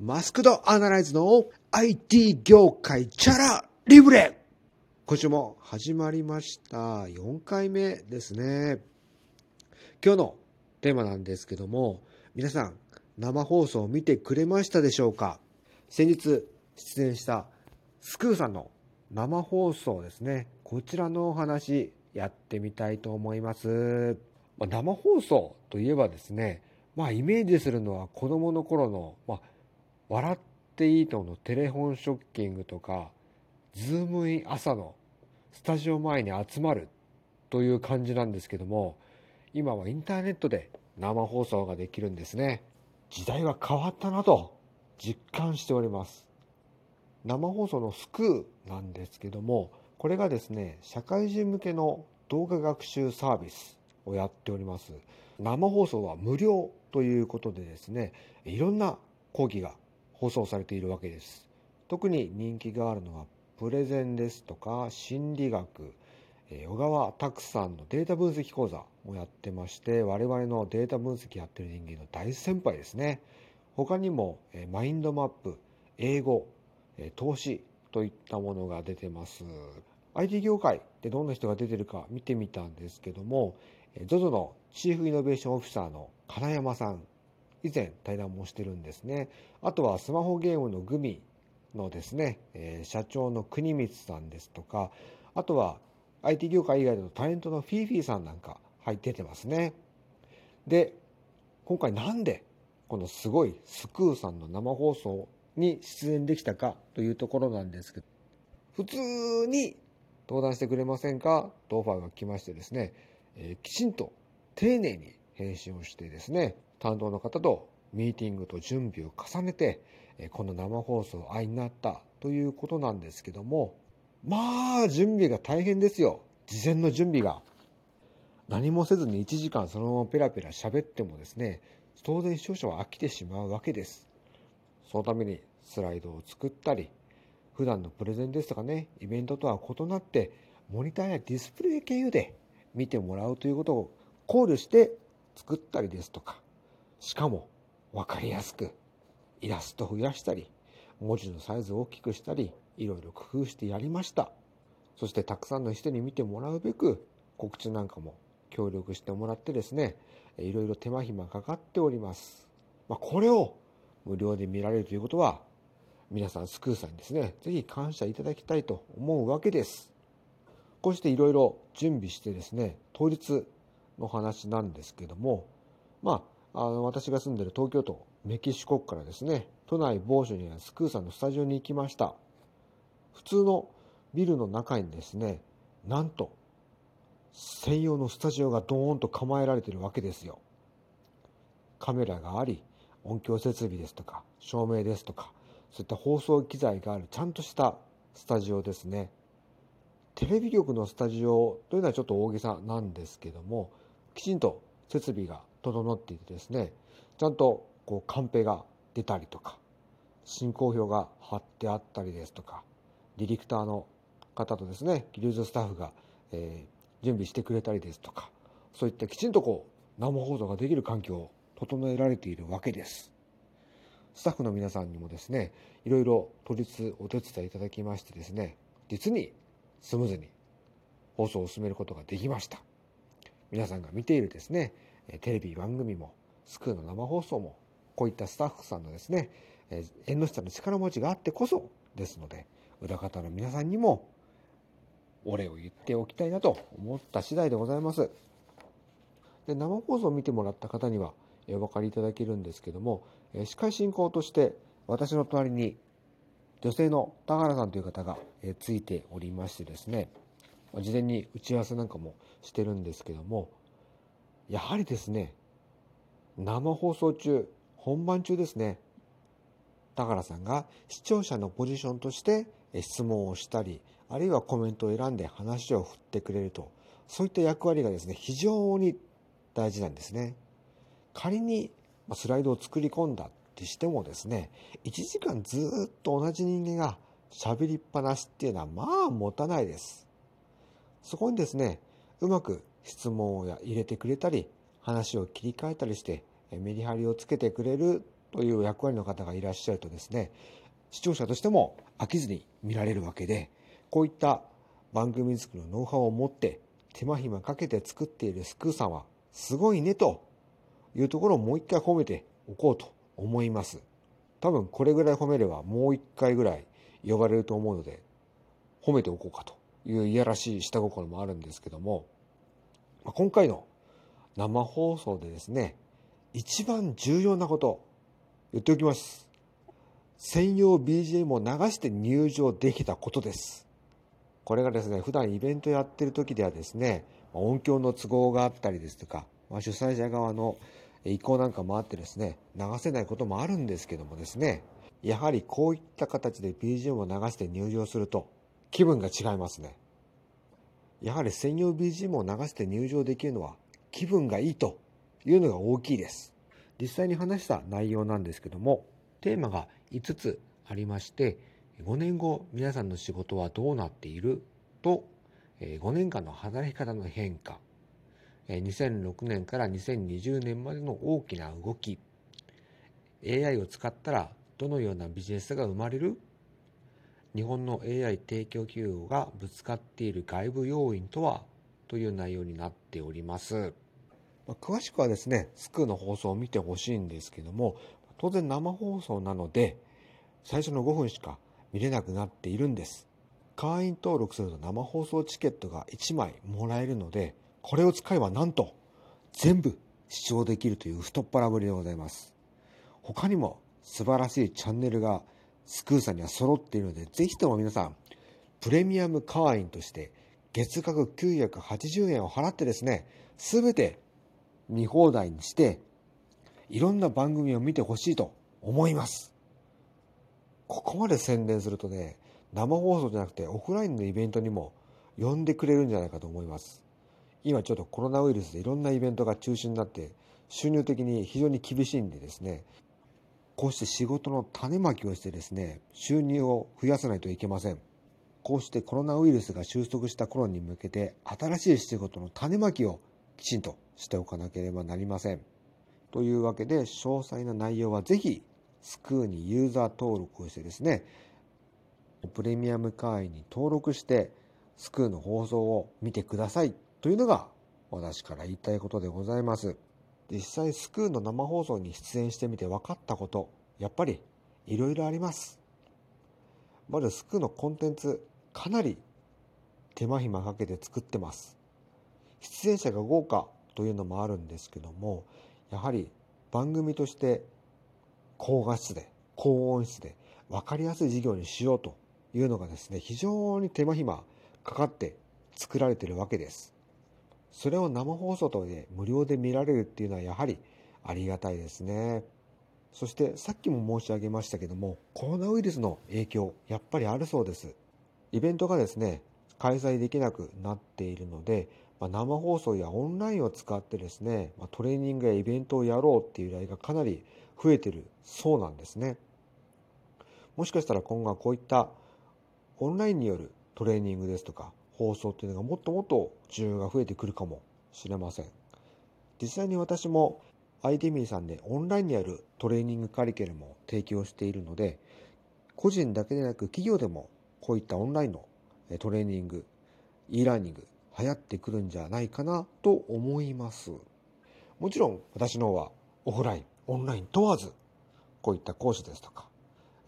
マスクドアナライズの IT 業界チャラリブレ今週も始まりました。4回目ですね。今日のテーマなんですけども、皆さん生放送を見てくれましたでしょうか？先日出演したスクーさんの生放送ですね。こちらのお話やってみたいと思います。生放送といえばですね、まあイメージするのは子供の頃の、まあ笑っていいとものテレフォンショッキングとか、ズームイン朝のスタジオ前に集まるという感じなんですけども、今はインターネットで生放送ができるんですね。時代は変わったなと実感しております。生放送のスクーなんですけども、これがですね、社会人向けの動画学習サービスをやっております。生放送は無料ということでですね、いろんな講義が放送されているわけです。特に人気があるのはプレゼンですとか心理学、え小川拓さんのデータ分析講座もやってまして我々のデータ分析やってる人間の大先輩ですね。他にもえマインドマップ、英語、え投資といったものが出てます。IT 業界でどんな人が出てるか見てみたんですけども ZOZO のチーフイノベーションオフィサーの金山さん以前対談もしてるんですね。あとはスマホゲームのグミのですね、えー、社長の国光さんですとか、あとは IT 業界以外のタレントのフィーフィーさんなんか入っててますね。で、今回なんでこのすごいスクーさんの生放送に出演できたかというところなんですけど、普通に登壇してくれませんか？とオファーが来ましてですね、えー、きちんと丁寧に返信をしてですね、担当の方とミーティングと準備を重ねて、この生放送愛になったということなんですけども、まあ、準備が大変ですよ。事前の準備が。何もせずに1時間そのままペラペラ喋ってもですね、当然視聴者は飽きてしまうわけです。そのためにスライドを作ったり、普段のプレゼンですとかね、イベントとは異なって、モニターやディスプレイ経由で見てもらうということを考慮して作ったりですとか、しかも分かりやすくイラストを増やしたり、文字のサイズを大きくしたり、いろいろ工夫してやりました。そしてたくさんの人に見てもらうべく、告知なんかも協力してもらってですね、いろいろ手間暇かかっております。まあ、これを無料で見られるということは、皆さんスクーさんにですね、ぜひ感謝いただきたいと思うわけです。こうしていろいろ準備してですね、当日の話なんですけども、まあ、あの私が住んでる東京都メキシコからですね都内某所にあるスクーさんのスタジオに行きました。普通のビルの中にですねなんと専用のスタジオがドーンと構えられているわけですよ。カメラがあり音響設備ですとか照明ですとかそういった放送機材があるちゃんとしたスタジオですね。テレビ局のスタジオというのはちょっと大げさなんですけどもきちんと設備が整っていてですねちゃんとこうカンペが出たりとか進行表が貼ってあったりですとかディレクターの方とですね技術スタッフが、えー、準備してくれたりですとかそういったきちんとこう生放送ができる環境を整えられているわけです。スタッフの皆さんにもですねいろいろ当日お手伝いいただきましてですね実にスムーズに放送を進めることができました。皆さんが見ているですねテレビ番組もスクールの生放送もこういったスタッフさんのですね縁の下の力持ちがあってこそですので裏方の皆さんにもお礼を言っておきたいなと思った次第でございます。で生放送を見てもらった方にはお分かりいただけるんですけども司会進行として私の隣に女性の田原さんという方がついておりましてですね事前に打ち合わせなんかもしてるんですけどもやはりですね生放送中本番中ですね田原さんが視聴者のポジションとして質問をしたりあるいはコメントを選んで話を振ってくれるとそういった役割がですね非常に大事なんですね。仮にスライドを作り込んだってしてもですね1時間ずっと同じ人間が喋りっぱなしっていうのはまあ持たないです。そこにですねうまく質問を入れてくれたり話を切り替えたりしてメリハリをつけてくれるという役割の方がいらっしゃるとですね視聴者としても飽きずに見られるわけでこういった番組作りのノウハウを持って手間暇かけて作っているスクーさんはすごいねというところをもう一回褒めておこうと思います。多分これぐらい褒めればもう一回ぐらい呼ばれると思うので褒めておこうかといういやらしい下心もあるんですけどもま今回の生放送でですね一番重要なこと言っておきます。専用 BGM を流して入場できたことです。これがですね普段イベントやってる時ではですね音響の都合があったりですとか、まあ、主催者側の意向なんかもあってですね流せないこともあるんですけどもですねやはりこういった形で BGM を流して入場すると気分が違いますね。やはり専用 BGM を流して入場できるのは気分がいいというのが大きいです。実際に話した内容なんですけどもテーマが5つありまして5年後皆さんの仕事はどうなっている？と5年間の働き方の変化2006年から2020年までの大きな動き AI を使ったらどのようなビジネスが生まれる？日本の AI 提供企業がぶつかっている外部要因とは？という内容になっております。詳しくはですね、スクーの放送を見てほしいんですけども、当然生放送なので、最初の5分しか見れなくなっているんです。会員登録すると生放送チケットが1枚もらえるので、これを使えばなんと全部視聴できるという太っ腹ぶりでございます。他にも素晴らしいチャンネルがスクーさんには揃っているので、ぜひとも皆さん、プレミアム会員として月額980円を払ってですね、すべて見放題にして、いろんな番組を見てほしいと思います。ここまで宣伝するとね、生放送じゃなくてオフラインのイベントにも呼んでくれるんじゃないかと思います。今ちょっとコロナウイルスでいろんなイベントが中止になって収入的に非常に厳しいんでですね、こうして仕事の種まきをしてですね、収入を増やさないといけません。こうしてコロナウイルスが収束した頃に向けて新しい仕事の種まきをきちんとしておかなければなりません。というわけで詳細な内容はぜひスクーにユーザー登録をしてですね、プレミアム会員に登録してスクーの放送を見てくださいというのが私から言いたいことでございます。実際スクーの生放送に出演してみて分かったこと、やっぱりいろいろあります。まずスクーのコンテンツ、かなり手間暇かけて作ってます。出演者が豪華というのもあるんですけども、やはり番組として高画質で、高音質で分かりやすい事業にしようというのがですね、非常に手間暇かかって作られているわけです。それを生放送とで無料で見られるっていうのはやはりありがたいですね。そしてさっきも申し上げましたけども、コロナウイルスの影響、やっぱりあるそうです。イベントがですね、開催できなくなっているので、まあ、生放送やオンラインを使ってですね、まあ、トレーニングやイベントをやろうっていう依頼がかなり増えてるそうなんですね。もしかしたら今後はこういったオンラインによるトレーニングですとか放送っていうのがもっともっと需要が増えてくるかもしれません。実際に私も IDMI さんでオンラインにあるトレーニングカリキュラムを提供しているので、個人だけでなく企業でもこういったオンラインのトレーニング、e ラーニング流行ってくるんじゃないかなと思います。もちろん私の方はオフライン、オンライン問わず、こういった講師ですとか、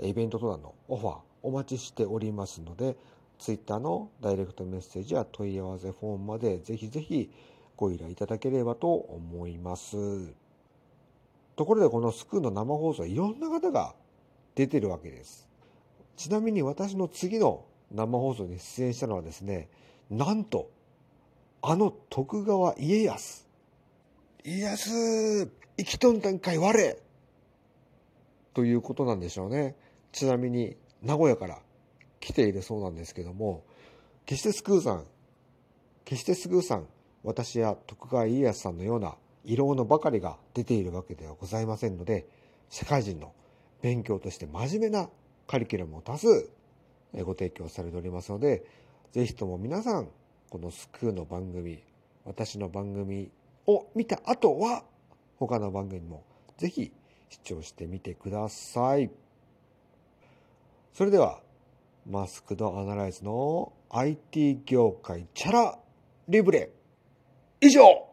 イベント登壇のオファーお待ちしておりますので、Twitter のダイレクトメッセージや問い合わせフォームまでぜひぜひご依頼いただければと思います。ところでこのスクーの生放送いろんな方が出てるわけです。ちなみに私の次の生放送に出演したのはですね、なんと、あの徳川家康。家康、生きとんたんかい我ということなんでしょうね。ちなみに、名古屋から来ているそうなんですけども、決してスクーさん、決してスクーさん、私や徳川家康さんのような色物ばかりが出ているわけではございませんので、社会人の勉強として真面目なカリキュラムを多数ご提供されておりますので、ぜひとも皆さん、このスクーの番組、私の番組を見た後は、他の番組もぜひ視聴してみてください。それでは、マスクドアナライズの IT 業界チャラリブレ。以上。